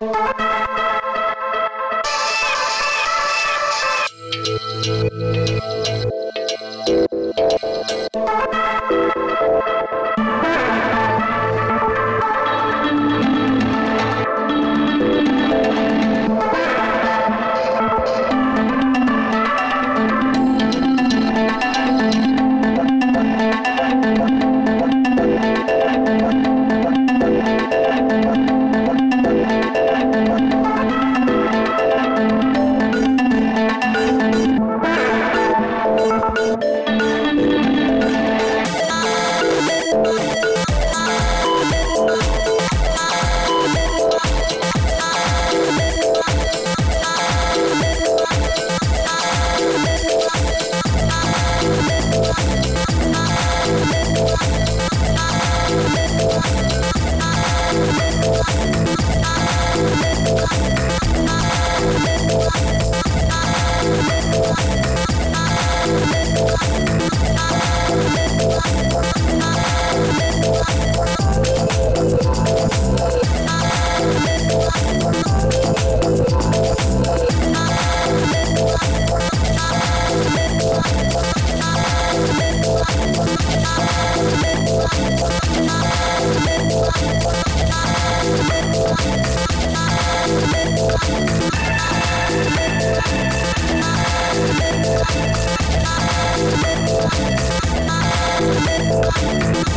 Bye. Música Thank